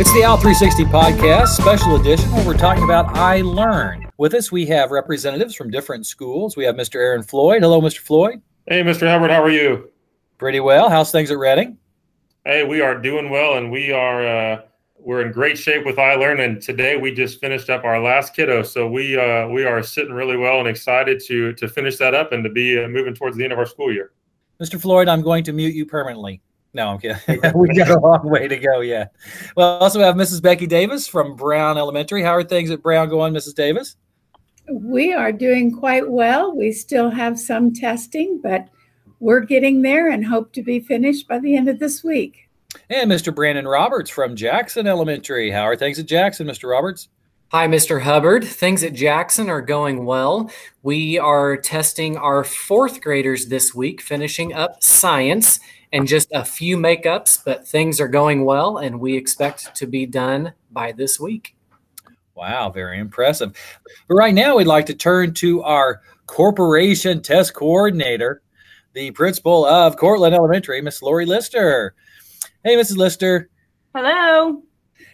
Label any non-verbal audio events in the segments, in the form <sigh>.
It's the Al 360 podcast, special edition, where we're talking about I Learn. With us, we have representatives from different schools. We have Mr. Aaron Floyd. Hello, Mr. Floyd. Hey, Mr. Hubbard, how are you? Pretty well. How's things at Redding? Hey, we are doing well, and we are uh, we're in great shape with I Learn. And today we just finished up our last kiddo, so we uh, we are sitting really well and excited to to finish that up and to be uh, moving towards the end of our school year. Mr. Floyd, I'm going to mute you permanently. No, I'm kidding. <laughs> we got a long way to go. Yeah. Well, also we have Mrs. Becky Davis from Brown Elementary. How are things at Brown going, Mrs. Davis? We are doing quite well. We still have some testing, but we're getting there and hope to be finished by the end of this week. And Mr. Brandon Roberts from Jackson Elementary. How are things at Jackson, Mr. Roberts? Hi, Mr. Hubbard. Things at Jackson are going well. We are testing our fourth graders this week, finishing up science and just a few makeups, but things are going well, and we expect to be done by this week. Wow, very impressive. But right now, we'd like to turn to our corporation test coordinator, the principal of Cortland Elementary, Miss Lori Lister. Hey, Mrs. Lister. Hello.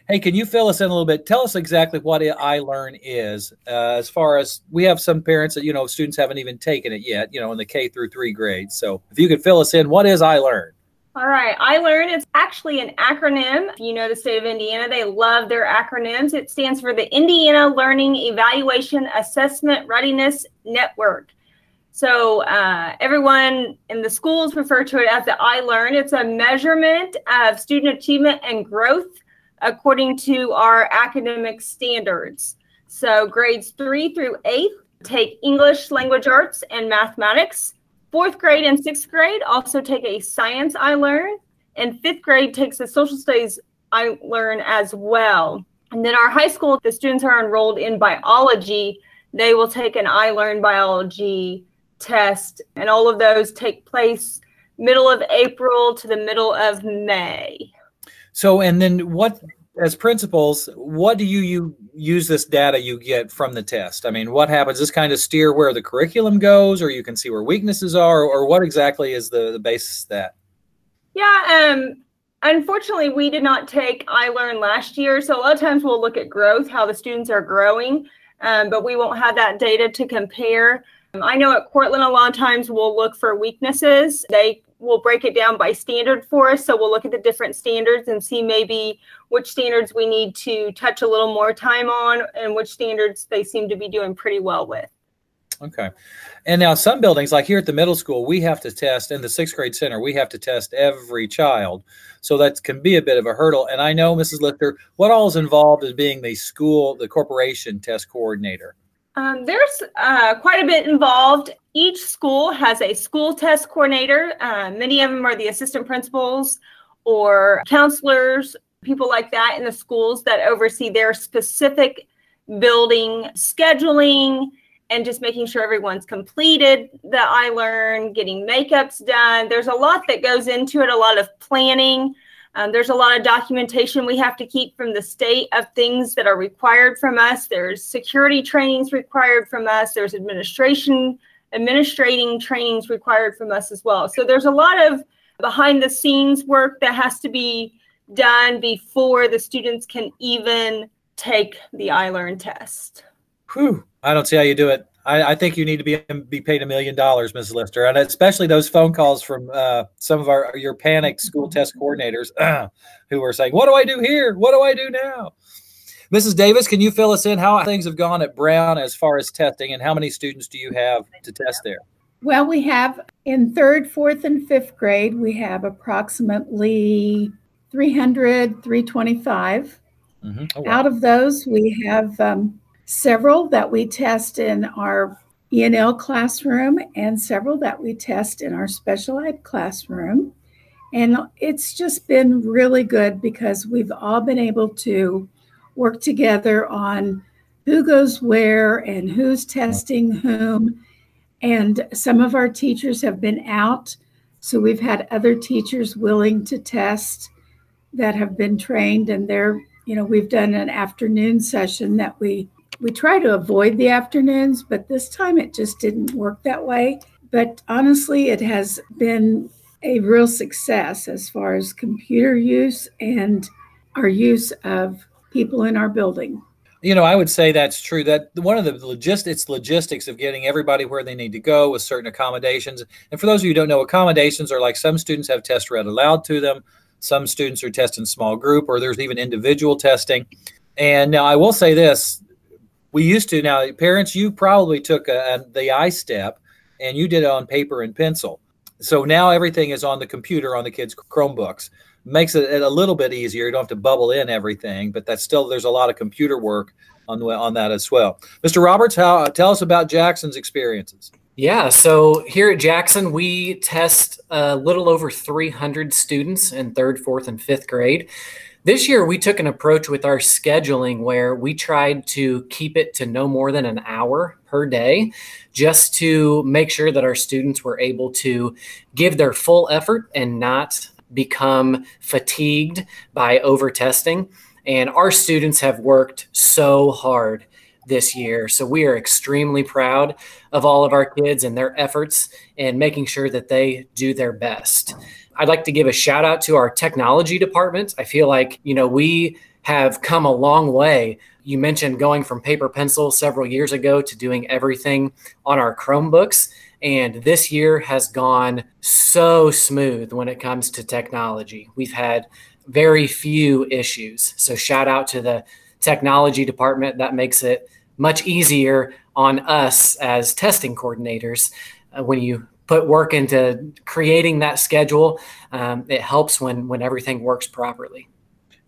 Hey, can you fill us in a little bit? Tell us exactly what I Learn is. Uh, as far as we have some parents that you know students haven't even taken it yet, you know, in the K through three grades. So if you could fill us in, what is I Learn? All right, I Learn is actually an acronym. You know, the state of Indiana, they love their acronyms. It stands for the Indiana Learning Evaluation Assessment Readiness Network. So uh, everyone in the schools refer to it as the I Learn. It's a measurement of student achievement and growth according to our academic standards. So grades three through eighth take English, language arts, and mathematics. Fourth grade and sixth grade also take a science I learn, and fifth grade takes a social studies I learn as well. And then our high school, the students are enrolled in biology, they will take an I learn biology test, and all of those take place middle of April to the middle of May. So, and then what, as principals, what do you, you use this data you get from the test? I mean, what happens? This kind of steer where the curriculum goes, or you can see where weaknesses are, or what exactly is the, the basis that? Yeah, um, unfortunately, we did not take I Learn last year. So, a lot of times we'll look at growth, how the students are growing, um, but we won't have that data to compare. I know at Cortland, a lot of times we'll look for weaknesses. They will break it down by standard for us. So we'll look at the different standards and see maybe which standards we need to touch a little more time on and which standards they seem to be doing pretty well with. Okay. And now some buildings, like here at the middle school, we have to test in the sixth grade center, we have to test every child. So that can be a bit of a hurdle. And I know, Mrs. Lister, what all is involved in being the school, the corporation test coordinator? Um, there's uh, quite a bit involved. Each school has a school test coordinator. Uh, many of them are the assistant principals or counselors, people like that in the schools that oversee their specific building scheduling and just making sure everyone's completed the I Learn, getting makeups done. There's a lot that goes into it, a lot of planning. Um, there's a lot of documentation we have to keep from the state of things that are required from us. There's security trainings required from us. There's administration, administrating trainings required from us as well. So there's a lot of behind the scenes work that has to be done before the students can even take the iLearn test. Whew. I don't see how you do it. I, I, think you need to be be paid a million dollars, Ms. Lister, and especially those phone calls from uh, some of our your panic school test coordinators uh, <clears throat> who are saying, "What do I do here? What do I do now?" Mrs. Davis, can you fill us in how things have gone at Brown as far as testing, and how many students do you have to test there? Well, we have in third, fourth, and fifth grade, we have approximately 300, 325. Mm-hmm. Oh, wow. Out of those, we have um, several that we test in our ENL classroom and several that we test in our special ed classroom. And it's just been really good because we've all been able to work together on who goes where and who's testing whom. And some of our teachers have been out. So we've had other teachers willing to test that have been trained. And they're, you know, we've done an afternoon session that we we try to avoid the afternoons, but this time it just didn't work that way. But honestly, it has been a real success as far as computer use. And our use of people in our building. You know, I would say that's true. That one of the logistics logistics of getting everybody where they need to go with certain accommodations. And for those of you who don't know, accommodations are like some students have tests read aloud to them, some students are tested in small group, or there's even individual testing. And now I will say this: we used to. Now, parents, you probably took a, a, the I step, and you did it on paper and pencil. So now everything is on the computer on the kids' Chromebooks makes it a little bit easier. You don't have to bubble in everything, but that's still there's a lot of computer work on on that as well. Mr. Roberts, how uh, tell us about Jackson's experiences. Yeah, so here at Jackson, we test a little over 300 students in third, fourth, and fifth grade. This year, we took an approach with our scheduling where we tried to keep it to no more than an hour per day, just to make sure that our students were able to give their full effort and not become fatigued by over testing. And our students have worked so hard this year. So we are extremely proud of all of our kids and their efforts and making sure that they do their best. I'd like to give a shout out to our technology department. I feel like, you know, we have come a long way. You mentioned going from paper pencil several years ago to doing everything on our Chromebooks. And this year has gone so smooth when it comes to technology. We've had very few issues. So, shout out to the technology department. That makes it much easier on us as testing coordinators. Uh, when you put work into creating that schedule, um, it helps when, when everything works properly.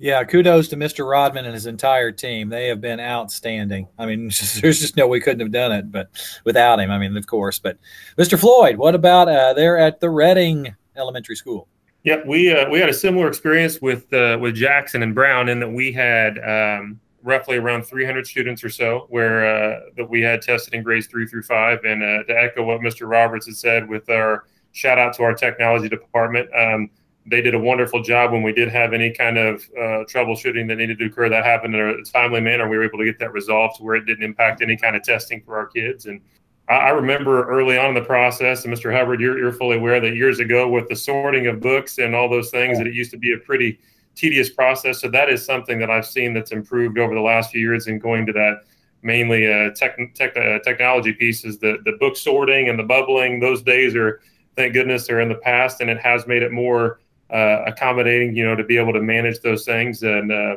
Yeah, kudos to Mr. Rodman and his entire team. They have been outstanding. I mean, <laughs> there's just no we couldn't have done it, but without him, I mean, of course. But Mr. Floyd, what about uh, there at the Redding Elementary School? Yeah, we uh, we had a similar experience with uh, with Jackson and Brown in that we had um, roughly around 300 students or so where uh, that we had tested in grades three through five. And uh, to echo what Mr. Roberts had said, with our shout out to our technology department. Um, they did a wonderful job when we did have any kind of uh, troubleshooting that needed to occur. That happened in a timely manner. We were able to get that resolved to where it didn't impact any kind of testing for our kids. And I, I remember early on in the process, and Mr. Hubbard, you're, you're fully aware that years ago with the sorting of books and all those things, that it used to be a pretty tedious process. So that is something that I've seen that's improved over the last few years in going to that mainly uh, tech, tech uh, technology pieces, the the book sorting and the bubbling. Those days are, thank goodness, are in the past, and it has made it more uh, accommodating, you know, to be able to manage those things. And uh,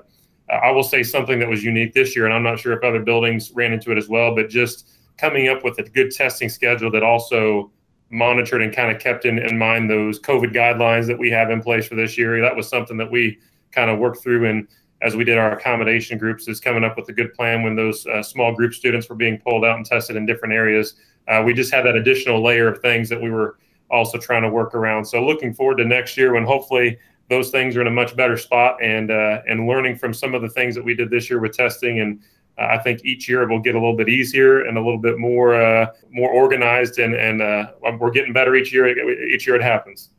I will say something that was unique this year, and I'm not sure if other buildings ran into it as well, but just coming up with a good testing schedule that also monitored and kind of kept in, in mind those COVID guidelines that we have in place for this year. That was something that we kind of worked through and as we did our accommodation groups is coming up with a good plan when those uh, small group students were being pulled out and tested in different areas. Uh, we just had that additional layer of things that we were also trying to work around. So looking forward to next year when hopefully those things are in a much better spot and uh, and learning from some of the things that we did this year with testing and uh, I think each year it will get a little bit easier and a little bit more uh, more organized and and uh, we're getting better each year each year it happens.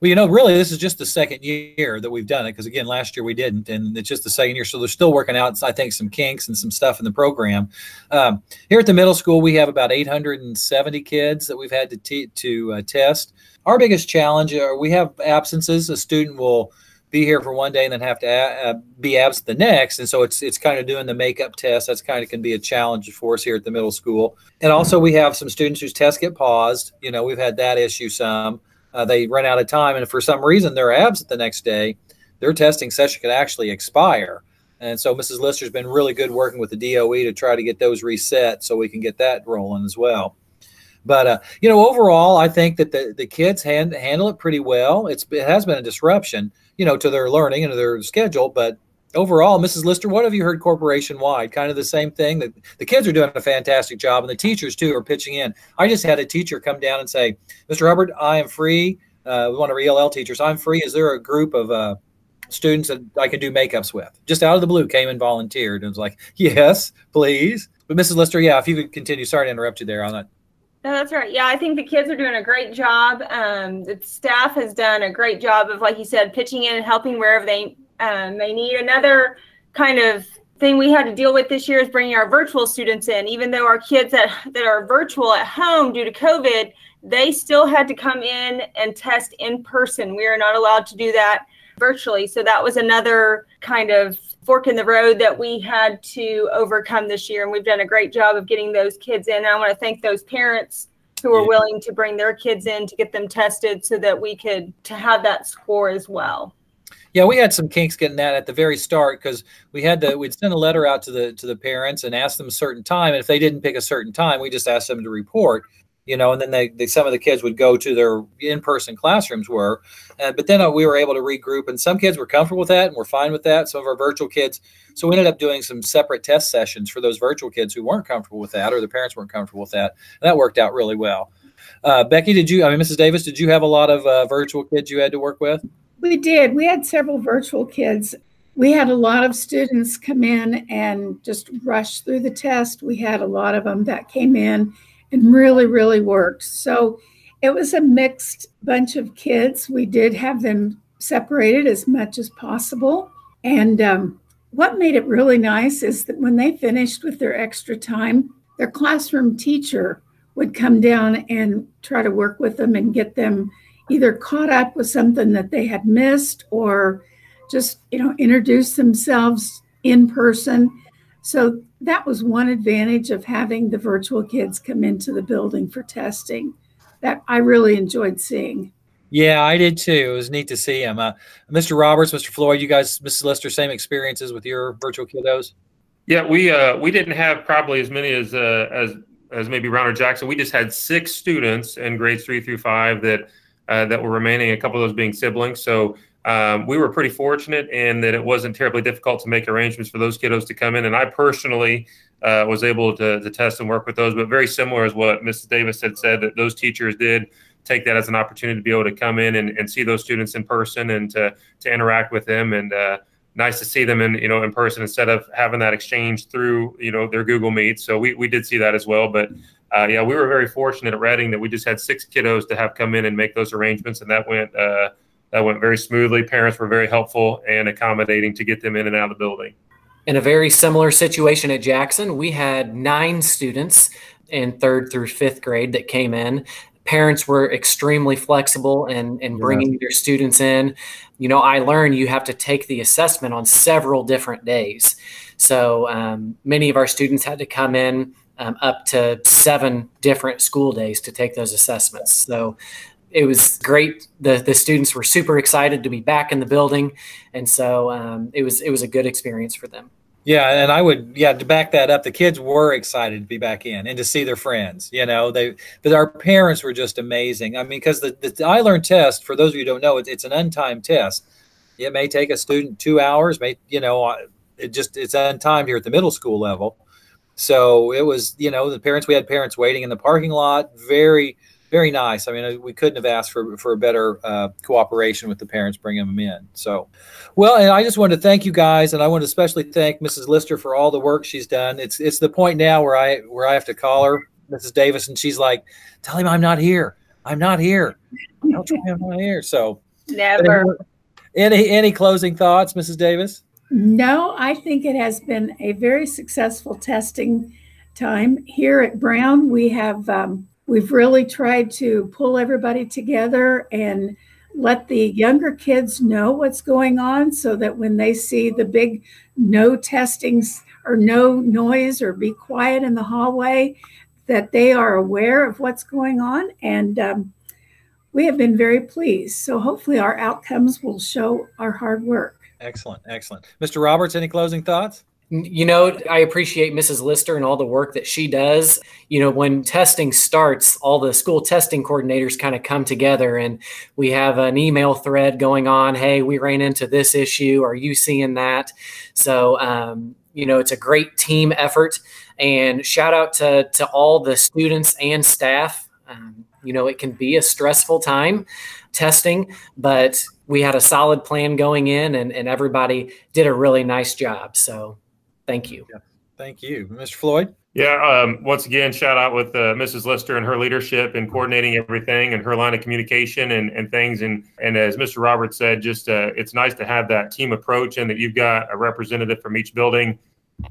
Well, you know, really, this is just the second year that we've done it because again, last year we didn't, and it's just the second year. So they're still working out, I think, some kinks and some stuff in the program. Um, here at the middle school, we have about 870 kids that we've had to t- to uh, test. Our biggest challenge are uh, we have absences. A student will be here for one day and then have to a- uh, be absent the next, and so it's it's kind of doing the makeup test. That's kind of can be a challenge for us here at the middle school. And also, we have some students whose tests get paused. You know, we've had that issue some uh, they run out of time, and for some reason they're absent the next day, their testing session could actually expire. And so Mrs. Lister's been really good working with the DOE to try to get those reset so we can get that rolling as well. But uh, you know, overall, I think that the, the kids hand, handle it pretty well. It's it has been a disruption, you know, to their learning and to their schedule, but overall, Mrs. Lister, what have you heard corporation wide? Kind of the same thing that the kids are doing a fantastic job, and the teachers too are pitching in. I just had a teacher come down and say, "Mr. Hubbard, I am free. Uh, one of our ELL teachers, I'm free. Is there a group of uh, students that I can do makeups with?" Just out of the blue, came and volunteered, and was like, "Yes, please." But Mrs. Lister, yeah, if you could continue. Sorry to interrupt you there on that. No, that's right. Yeah, I think the kids are doing a great job. Um, the staff has done a great job of, like you said, pitching in and helping wherever they um, they need another kind of thing we had to deal with this year is bringing our virtual students in. Even though our kids that, that are virtual at home due to COVID, they still had to come in and test in person. We are not allowed to do that virtually. So that was another kind of fork in the road that we had to overcome this year. And we've done a great job of getting those kids in. And I want to thank those parents who were willing to bring their kids in to get them tested so that we could to have that score as well. Yeah, we had some kinks getting that at the very start because we had to we'd send a letter out to the to the parents and ask them a certain time. And if they didn't pick a certain time, we just asked them to report you know, and then they, they, some of the kids would go to their in-person classrooms were, uh, but then uh, we were able to regroup, and some kids were comfortable with that and were fine with that. Some of our virtual kids, so we ended up doing some separate test sessions for those virtual kids who weren't comfortable with that, or the parents weren't comfortable with that, and that worked out really well. Uh, Becky, did you? I mean, Mrs. Davis, did you have a lot of uh, virtual kids you had to work with? We did. We had several virtual kids. We had a lot of students come in and just rush through the test. We had a lot of them that came in and really, really worked. So it was a mixed bunch of kids. We did have them separated as much as possible. And um, what made it really nice is that when they finished with their extra time, their classroom teacher would come down and try to work with them and get them either caught up with something that they had missed or just you know introduce themselves in person so that was one advantage of having the virtual kids come into the building for testing that I really enjoyed seeing. Yeah, I did too. It was neat to see him. Uh, Mr. Roberts, Mr. Floyd, you guys, Mrs. Lister same experiences with your virtual kiddos? Yeah, we uh, we didn't have probably as many as uh, as as maybe Brown or Jackson. We just had six students in grades three through five that uh, that were remaining. A couple of those being siblings. So um, we were pretty fortunate in that it wasn't terribly difficult to make arrangements for those kiddos to come in. And I personally uh, was able to, to test and work with those, but very similar as what Mrs. Davis had said that those teachers did take that as an opportunity to be able to come in and, and see those students in person and to, to interact with them. And uh, nice to see them in, you know, in person instead of having that exchange through, you know, their Google Meet. So we, we did see that as well. But uh, yeah, we were very fortunate at Redding that we just had six kiddos to have come in and make those arrangements. And that went, uh, that went very smoothly. Parents were very helpful and accommodating to get them in and out of the building. In a very similar situation at Jackson, we had nine students in third through fifth grade that came in. Parents were extremely flexible in, in bringing yeah. their students in. You know, I learned you have to take the assessment on several different days. So um, many of our students had to come in um, up to seven different school days to take those assessments. So it was great. The the students were super excited to be back in the building, and so um, it was it was a good experience for them. Yeah, and I would yeah to back that up. The kids were excited to be back in and to see their friends. You know, they but our parents were just amazing. I mean, because the the iLearn test, for those of you who don't know, it, it's an untimed test. It may take a student two hours. May you know, uh, it just it's untimed here at the middle school level. So it was you know the parents. We had parents waiting in the parking lot. Very very nice. I mean, we couldn't have asked for for a better uh, cooperation with the parents bringing them in. So, well, and I just wanted to thank you guys, and I want to especially thank Mrs. Lister for all the work she's done. It's it's the point now where I where I have to call her, Mrs. Davis, and she's like, "Tell him I'm not here. I'm not here. Don't tell him I'm not here." So, never. Any any closing thoughts, Mrs. Davis? No, I think it has been a very successful testing time here at Brown. We have. Um, We've really tried to pull everybody together and let the younger kids know what's going on so that when they see the big no testings or no noise or be quiet in the hallway, that they are aware of what's going on. And um, we have been very pleased. So hopefully our outcomes will show our hard work. Excellent, excellent. Mr. Roberts, any closing thoughts? You know, I appreciate Mrs. Lister and all the work that she does. You know, when testing starts, all the school testing coordinators kind of come together and we have an email thread going on. Hey, we ran into this issue. Are you seeing that? So, um, you know, it's a great team effort. And shout out to, to all the students and staff. Um, you know, it can be a stressful time testing, but we had a solid plan going in and, and everybody did a really nice job. So, Thank you. Yeah. Thank you, Mr. Floyd. Yeah. Um, once again, shout out with uh, Mrs. Lister and her leadership and coordinating everything and her line of communication and, and things. And and as Mr. Roberts said, just uh, it's nice to have that team approach and that you've got a representative from each building,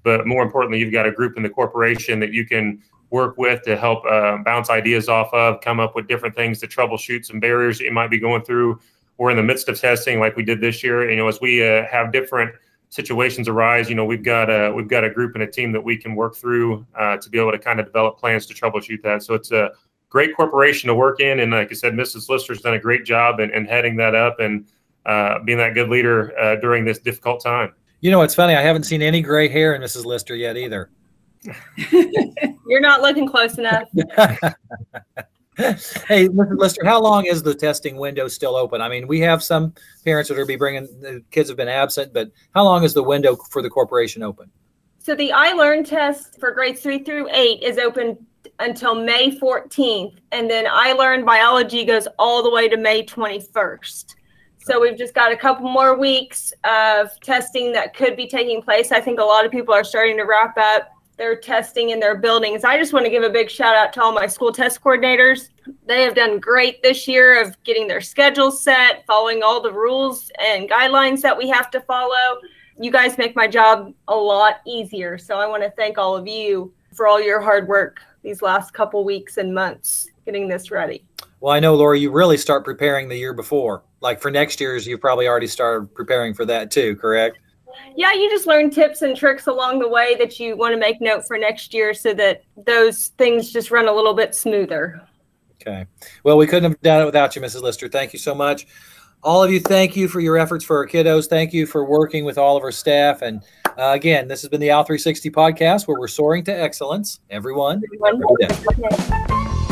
but more importantly, you've got a group in the corporation that you can work with to help uh, bounce ideas off of, come up with different things to troubleshoot some barriers that you might be going through we're in the midst of testing like we did this year. You know, as we uh, have different situations arise, you know, we've got a we've got a group and a team that we can work through uh, to be able to kind of develop plans to troubleshoot that. So it's a great corporation to work in, and like I said, Mrs. Lister's done a great job in, in heading that up and uh, being that good leader uh, during this difficult time. You know, it's funny. I haven't seen any gray hair in Mrs. Lister yet either. <laughs> You're not looking close enough. <laughs> hey, Mr. Lister, how long is the testing window still open? I mean, we have some parents that are be bringing the kids have been absent, but how long is the window for the corporation open? So the iLearn test for grades three through eight is open until May 14th, and then iLearn biology goes all the way to May 21st. So we've just got a couple more weeks of testing that could be taking place. I think a lot of people are starting to wrap up their testing in their buildings. I just want to give a big shout out to all my school test coordinators. They have done great this year of getting their schedules set, following all the rules and guidelines that we have to follow. You guys make my job a lot easier. So I want to thank all of you for all your hard work these last couple weeks and months getting this ready. Well, I know, Laura, you really start preparing the year before. Like for next year's, you've probably already started preparing for that too, correct? Yeah, you just learn tips and tricks along the way that you want to make note for next year so that those things just run a little bit smoother. Okay. Well, we couldn't have done it without you, Mrs. Lister. Thank you so much. All of you, thank you for your efforts for our kiddos. Thank you for working with all of our staff. And uh, again, this has been the Al 360 podcast where we're soaring to excellence. Everyone, everyone.